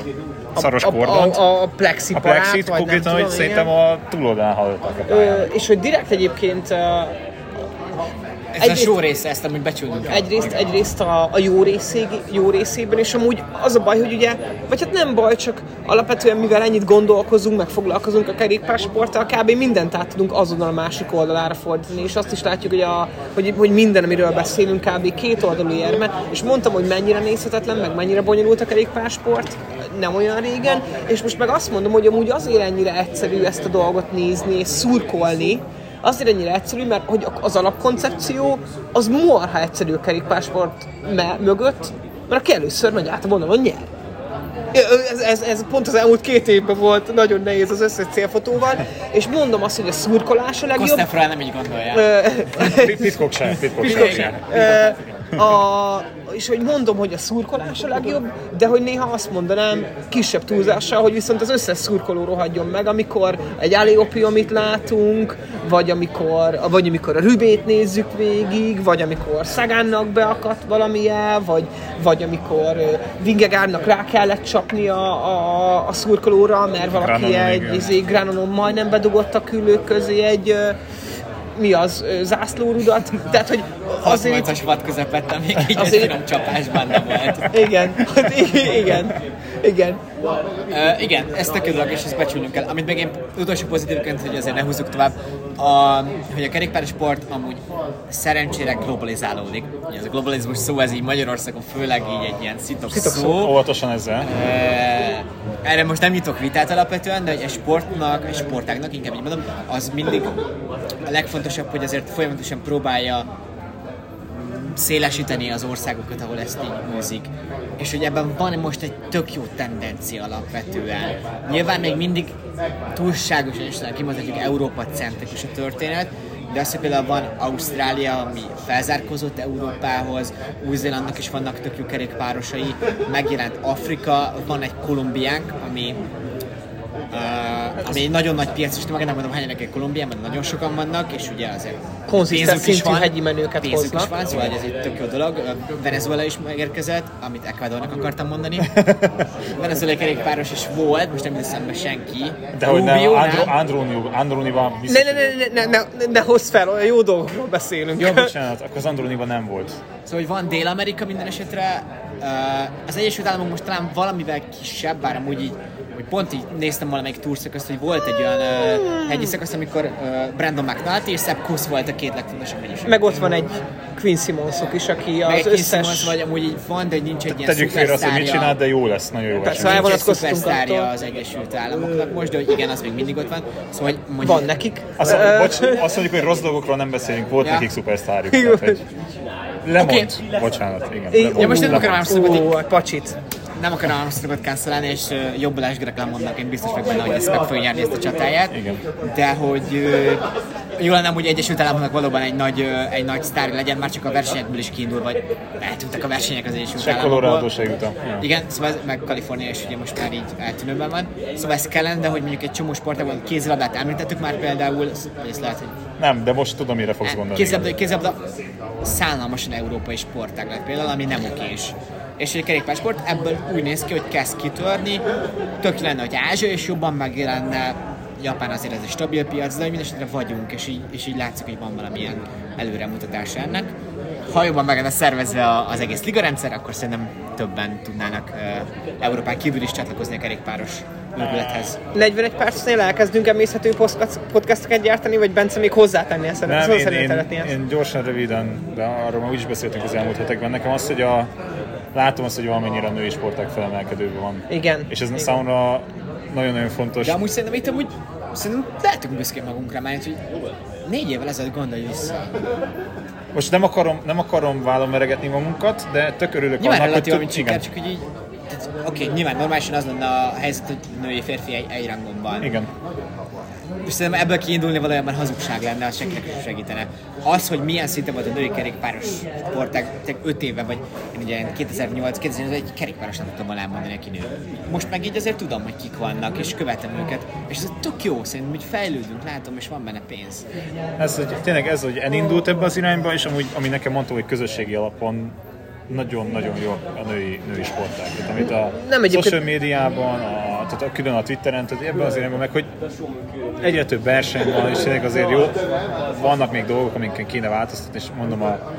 szaros a, kordont, a, a, a plexi a plexit, konkrétan, hogy szerintem a túloldalán hallottak a pályán. Ö, és hogy direkt egyébként Ez Egyrészt- a só része, ezt amúgy becsülnünk kell. egyrészt, egyrészt a, a jó, részé, jó részében, és amúgy az a baj, hogy ugye, vagy hát nem baj, csak alapvetően mivel ennyit gondolkozunk, meg foglalkozunk a kerékpársporttal, kb. mindent át tudunk azonnal a másik oldalára fordítani, és azt is látjuk, hogy, a, hogy, hogy minden, amiről beszélünk, kb. két oldalú érme, és mondtam, hogy mennyire nézhetetlen, meg mennyire bonyolult a kerékpársport, nem olyan régen, és most meg azt mondom, hogy amúgy azért ennyire egyszerű ezt a dolgot nézni és szurkolni, Azért ennyire egyszerű, mert hogy az alapkoncepció az marha egyszerű a kerékpársport me- mögött, mert aki először megy át a vonalon nyer. Ez, ez, ez pont az elmúlt két évben volt nagyon nehéz az összes célfotóval, és mondom azt, hogy a szurkolás a legjobb. Kostefra nem így gondolja. Pitkok se, pitkok se. A, és hogy mondom, hogy a szurkolás a legjobb, de hogy néha azt mondanám kisebb túlzással, hogy viszont az összes szurkoló rohadjon meg, amikor egy Aliopiomit látunk, vagy amikor, vagy amikor a Rübét nézzük végig, vagy amikor Szagánnak beakadt valamilyen, vagy, vagy amikor Vingegárnak rá kellett csapni a, a, a szurkolóra, mert valaki Granonon, egy izé, Granonon majdnem bedugott a küllők közé egy mi az, zászlórudat, tehát hogy azért... 68-as vad közepette, még így Azért- egy finom csapás benne volt. Igen, hát igen, igen. Uh, igen, ez tök és ezt becsülnünk kell. Amit még én utolsó pozitívként, hogy azért ne húzzuk tovább, a, hogy a kerékpársport amúgy szerencsére globalizálódik. Ugye ez a globalizmus szó, ez így Magyarországon főleg így egy ilyen szitok, Szitok szó. szó. Óvatosan ezzel. Eh, erre most nem nyitok vitát alapvetően, de hogy egy sportnak, egy sportágnak, inkább így mondom, az mindig a legfontosabb, hogy azért folyamatosan próbálja szélesíteni az országokat, ahol ezt így űzik. És hogy ebben van most egy tök jó tendencia alapvetően. Nyilván még mindig túlságosan is kimondhatjuk Európa centrikus a történet, de az, hogy például van Ausztrália, ami felzárkózott Európához, Új-Zélandnak is vannak tök jó kerékpárosai, megjelent Afrika, van egy Kolumbiánk, ami Uh, ami egy nagyon nagy piac, és meg nem mondom, hányan egy Kolumbiában, nagyon sokan vannak, és ugye azért Konzisztens szintű van, hegyi menőket pénzük hoznak. is van, szóval ez egy tök jó dolog. Venezuela is megérkezett, amit Ecuadornak akartam mondani. Venezuela kerékpáros is volt, most nem eszembe senki. De hogy nem, Rubio, Andro, nem? Androni, Androniban biztos, Ne, ne, ne, ne, ne, ne, ne hozz fel, olyan jó dolgokról beszélünk. Jó, bocsánat, akkor az Androniban nem volt. Szóval, hogy van Dél-Amerika minden esetre. Az Egyesült Államok most talán valamivel kisebb, bár amúgy így, hogy pont így néztem valamelyik túrszakaszt, hogy volt egy olyan uh, hegyi szakasz, amikor uh, Brandon McNulty és Sepp Kuss volt a két legfontosabb hegyi Meg ott van egy Quinn Simonsok is, aki Meg az egy összes... összes... vagy amúgy így van, de nincs egy ilyen Tegyük félre azt, hogy mit csinál, de jó lesz, nagyon jó Persze, van- nincs egy elvonatkoztunk szupersztárja az Egyesült Államoknak most, de hogy igen, az még mindig ott van. Szóval, mondjuk, Van nekik. Azt, bocs, azt mondjuk, hogy rossz dolgokról nem beszélünk, volt Ja. nekik szupersztárjuk. Tehát, hogy lemond, bocsánat, igen. Lemond, Ja, most nem akarom Ó, egy pacsit. Nem akarom Armstrongot cancelálni, és uh, jobbalás Greg mondnak, én biztos vagyok benne, hogy ezt meg fogja nyerni ezt a csatáját. Igen. De hogy uh, jó lenne, hogy Egyesült Államoknak valóban egy nagy, uh, egy nagy sztár legyen, már csak a versenyekből is kiindul, vagy eltűntek a versenyek az Egyesült Se Államokból. Colorado, se Utah. Igen, szóval ez, meg Kalifornia is ugye most már így eltűnőben van. Szóval ez kellene, de hogy mondjuk egy csomó sportágban kézilabdát említettük már például, vagy ezt lehet, hogy Nem, de most tudom, mire fogsz gondolni. kézilabda, kézilabda szállalmasan európai sportág lett például, ami nem okés. És egy kerékpársport ebből úgy néz ki, hogy kezd kitörni, tök lenne, hogy Ázsia is jobban megjelenne, Japán azért ez egy stabil piac, de mindesetre vagyunk, és így, és így látszik, hogy van valamilyen előremutatás ennek. Ha jobban meg lenne szervezve az egész ligarendszer, akkor szerintem többen tudnának uh, Európán kívül is csatlakozni a kerékpáros űrülethez. 41 percnél elkezdünk emészhető podcast- podcasteket gyártani, vagy Bence még hozzátenni ezt? Nem, Szóval én, én, ezt? én, gyorsan, röviden, de arról már úgyis beszéltünk az elmúlt hetekben. Nekem az, hogy a, látom azt, hogy valamennyire a női sporták felemelkedőben van. Igen. És ez számomra nagyon-nagyon fontos. De amúgy szerintem itt amúgy szerintem lehetünk büszkék magunkra, mert hogy négy évvel ezelőtt gondolj vissza. Most nem akarom, nem akarom vállon meregetni magunkat, de tök örülök Nyilván annak, relatív, hogy tud- siker, csak hogy így... tehát, Oké, okay, nyilván normálisan az lenne a helyzet, hogy női férfi egy, egy rangon van. Igen. És szerintem ebből kiindulni valójában hazugság lenne, az senkinek sem segítene. Az, hogy milyen szinten volt a női kerékpáros sportág, 5 éve, vagy én ugye 2008 2008 egy kerékpáros nem tudtam volna elmondani, aki nő. Most meg így azért tudom, hogy kik vannak, és követem őket, és ez tök jó, szerintem, hogy fejlődünk, látom, és van benne pénz. Ez, hogy tényleg ez, hogy elindult ebbe az irányba, és amúgy, ami nekem mondta, hogy közösségi alapon nagyon-nagyon jó a női, női sportág. Tehát amit a Nem egyébként- social médiában, a, tehát külön a Twitteren, tehát ebben az irányban meg, hogy egyre több verseny van, és tényleg azért jó, vannak még dolgok, amiken kéne változtatni, és mondom a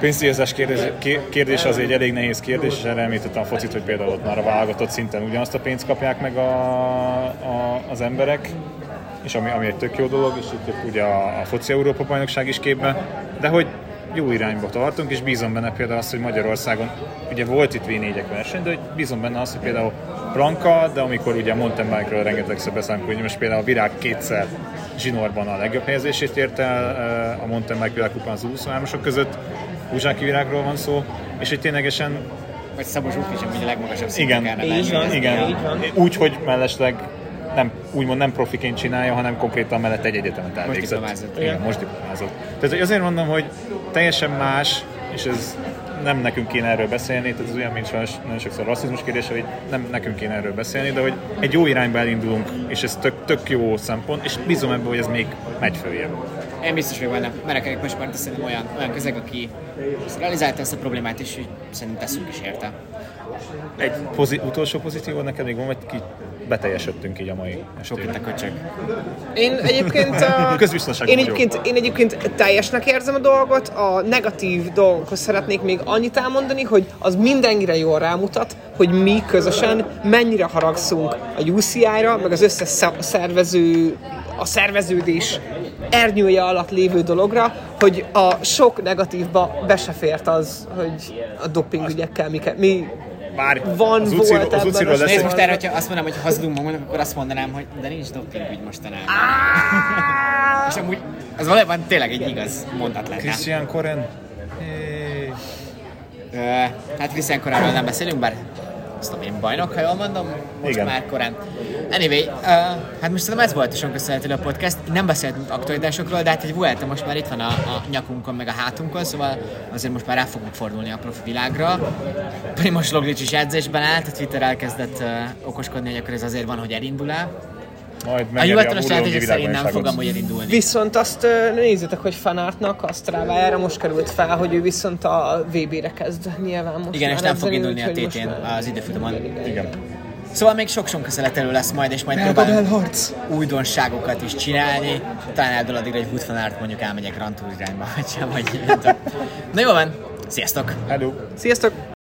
pénzdíjazás kérdés, ké- kérdés az egy elég nehéz kérdés, és erre említettem a focit, hogy például ott már a válogatott szinten ugyanazt a pénzt kapják meg a, a, az emberek, és ami, ami egy tök jó dolog, és itt ugye a, a foci Európa bajnokság is képbe, de hogy jó irányba tartunk, és bízom benne például azt, hogy Magyarországon, ugye volt itt V4-ek verseny, de hogy bízom benne azt, hogy például Blanka, de amikor ugye mountain bike-ről rengetegszer beszélünk, hogy most például a Virág kétszer zsinórban a legjobb helyezését érte el eh, a mountain bike világkupán az 23-asok között, Uzsáki Virágról van szó, és hogy ténylegesen Vagy Szabos Ufis, ami a legmagasabb szinten igen, kellene Így lenni. van. igen. Így van. Úgy, hogy mellesleg nem, úgymond nem profiként csinálja, hanem konkrétan mellett egy egyetemet elvégzett. diplomázott. Igen, most diplomázott. Tehát hogy azért mondom, hogy teljesen más, és ez nem nekünk kéne erről beszélni, tehát ez olyan, mint sajnos nagyon sokszor rasszizmus kérdése, hogy nem nekünk kéne erről beszélni, de hogy egy jó irányba elindulunk, és ez tök, tök jó szempont, és bízom ebben, hogy ez még megy följebb. Én biztos vagyok benne, a kerékpársport az szerintem olyan, olyan közeg, aki realizálta ezt a problémát, és így szerintem teszünk is érte. Egy pozi- utolsó pozitívon neked még van, vagy ki beteljesedtünk így a mai Sok itt a köcsög. Én egyébként, a, én, egyébként, én egyébként teljesnek érzem a dolgot, a negatív dolgokhoz szeretnék még annyit elmondani, hogy az mindenkire jól rámutat, hogy mi közösen mennyire haragszunk a UCI-ra, meg az összes sze- szervező, a szerveződés ernyője alatt lévő dologra, hogy a sok negatívba be se fért az, hogy a dopingügyekkel mi, mi Várj, Van, az volt UCI-ról, az ebben UCI-ról lesz Nézd most erre, hogyha azt mondanám, hogy hazudunk magunknak, akkor azt mondanám, hogy de nincs dopingügy mostanában. És amúgy az valójában tényleg egy igaz mondat lenne. Christian Koren. Hát Christian korábban nem beszélünk, bár azt tudom én bajnok, ha jól mondom, most Igen. már korán. Anyway, uh, hát most szerintem ez volt sokan köszönhető a podcast. Nem beszéltünk aktualitásokról, de hát egy Vuelta most már itt van a, a nyakunkon, meg a hátunkon, szóval azért most már rá fogunk fordulni a profi világra. Primoz Roglic is edzésben állt, a Twitter elkezdett uh, okoskodni, hogy akkor ez azért van, hogy elindul el. Majd A megnyeri hivatalos jelentések szerint nem fog amúgy elindulni. Viszont azt nézzétek, hogy Fanartnak a Strava-jára most került fel, hogy ő viszont a VB-re kezd nyilván most Igen, és nem fog indulni a TT-n az időfutamon. Igen. Szóval még sok-sok köszönetelő lesz majd, és majd belharc. újdonságokat is csinálni. Talán eldől addigra egy Woodfanárt mondjuk elmegyek Grand Tour irányba, vagy sem, vagy. Na jó van, sziasztok! Hello! Sziasztok!